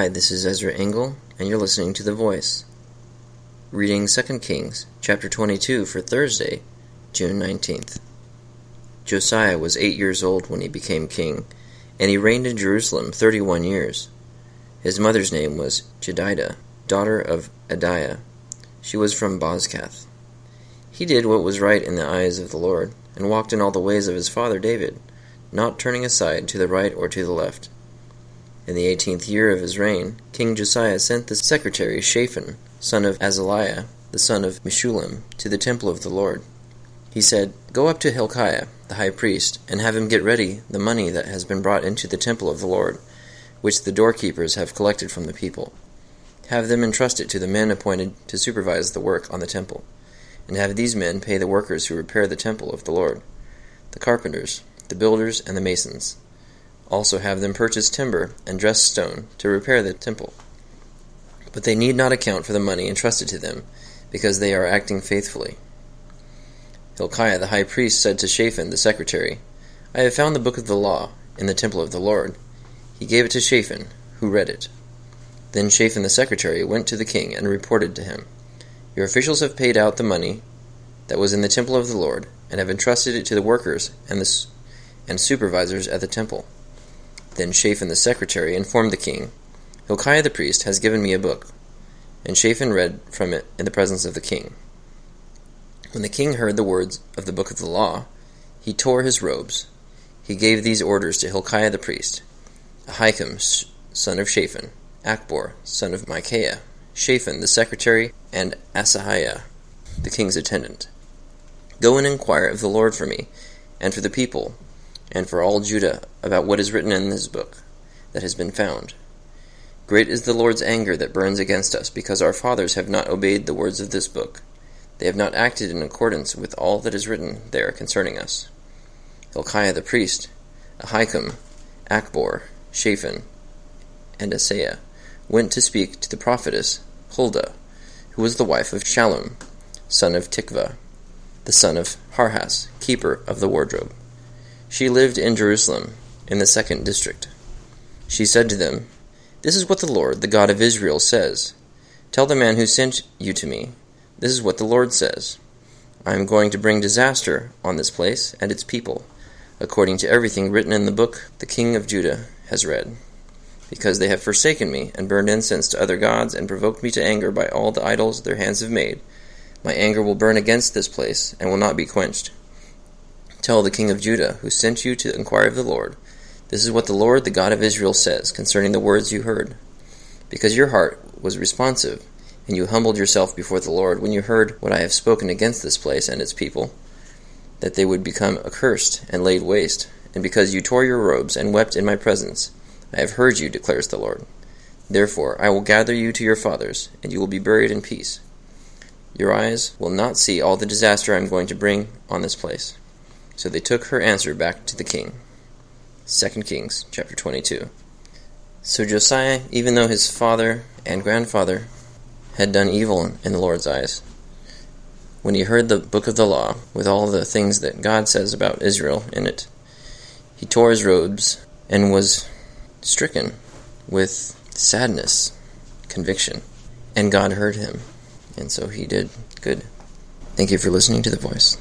Hi, this is Ezra Engel, and you're listening to The Voice. Reading 2 Kings, chapter 22 for Thursday, June 19th. Josiah was eight years old when he became king, and he reigned in Jerusalem thirty one years. His mother's name was Jedidah, daughter of Adaiah. She was from Bozkath. He did what was right in the eyes of the Lord, and walked in all the ways of his father David, not turning aside to the right or to the left. In the eighteenth year of his reign, King Josiah sent the secretary Shaphan, son of Azaliah, the son of Meshullam, to the temple of the Lord. He said, Go up to Hilkiah, the high priest, and have him get ready the money that has been brought into the temple of the Lord, which the doorkeepers have collected from the people. Have them entrust it to the men appointed to supervise the work on the temple, and have these men pay the workers who repair the temple of the Lord, the carpenters, the builders, and the masons. Also have them purchase timber and dress stone to repair the temple. But they need not account for the money entrusted to them, because they are acting faithfully. Hilkiah the high priest said to Shaphan the secretary, I have found the book of the law in the temple of the Lord. He gave it to Shaphan, who read it. Then Shaphan the secretary went to the king and reported to him, Your officials have paid out the money that was in the temple of the Lord, and have entrusted it to the workers and the and supervisors at the temple. Then Shaphan the secretary informed the king, Hilkiah the priest has given me a book. And Shaphan read from it in the presence of the king. When the king heard the words of the book of the law, he tore his robes. He gave these orders to Hilkiah the priest, Ahikam, son of Shaphan, Achbor, son of Micaiah, Shaphan the secretary, and Asaiah, the king's attendant. Go and inquire of the Lord for me, and for the people, and for all Judah about what is written in this book that has been found. Great is the Lord's anger that burns against us, because our fathers have not obeyed the words of this book. They have not acted in accordance with all that is written there concerning us. Hilkiah the priest, Ahikam, Achbor, Shaphan, and Asaiah went to speak to the prophetess Huldah, who was the wife of Shallum, son of Tikvah, the son of Harhas, keeper of the wardrobe. She lived in Jerusalem, in the second district. She said to them, This is what the Lord, the God of Israel, says. Tell the man who sent you to me, This is what the Lord says. I am going to bring disaster on this place and its people, according to everything written in the book the king of Judah has read. Because they have forsaken me, and burned incense to other gods, and provoked me to anger by all the idols their hands have made, my anger will burn against this place, and will not be quenched. Tell the king of Judah, who sent you to inquire of the Lord, This is what the Lord, the God of Israel, says concerning the words you heard. Because your heart was responsive, and you humbled yourself before the Lord when you heard what I have spoken against this place and its people, that they would become accursed and laid waste, and because you tore your robes and wept in my presence, I have heard you, declares the Lord. Therefore I will gather you to your fathers, and you will be buried in peace. Your eyes will not see all the disaster I am going to bring on this place. So they took her answer back to the king. 2 Kings chapter 22. So Josiah, even though his father and grandfather had done evil in the Lord's eyes, when he heard the book of the law, with all the things that God says about Israel in it, he tore his robes and was stricken with sadness, conviction. And God heard him, and so he did good. Thank you for listening to The Voice.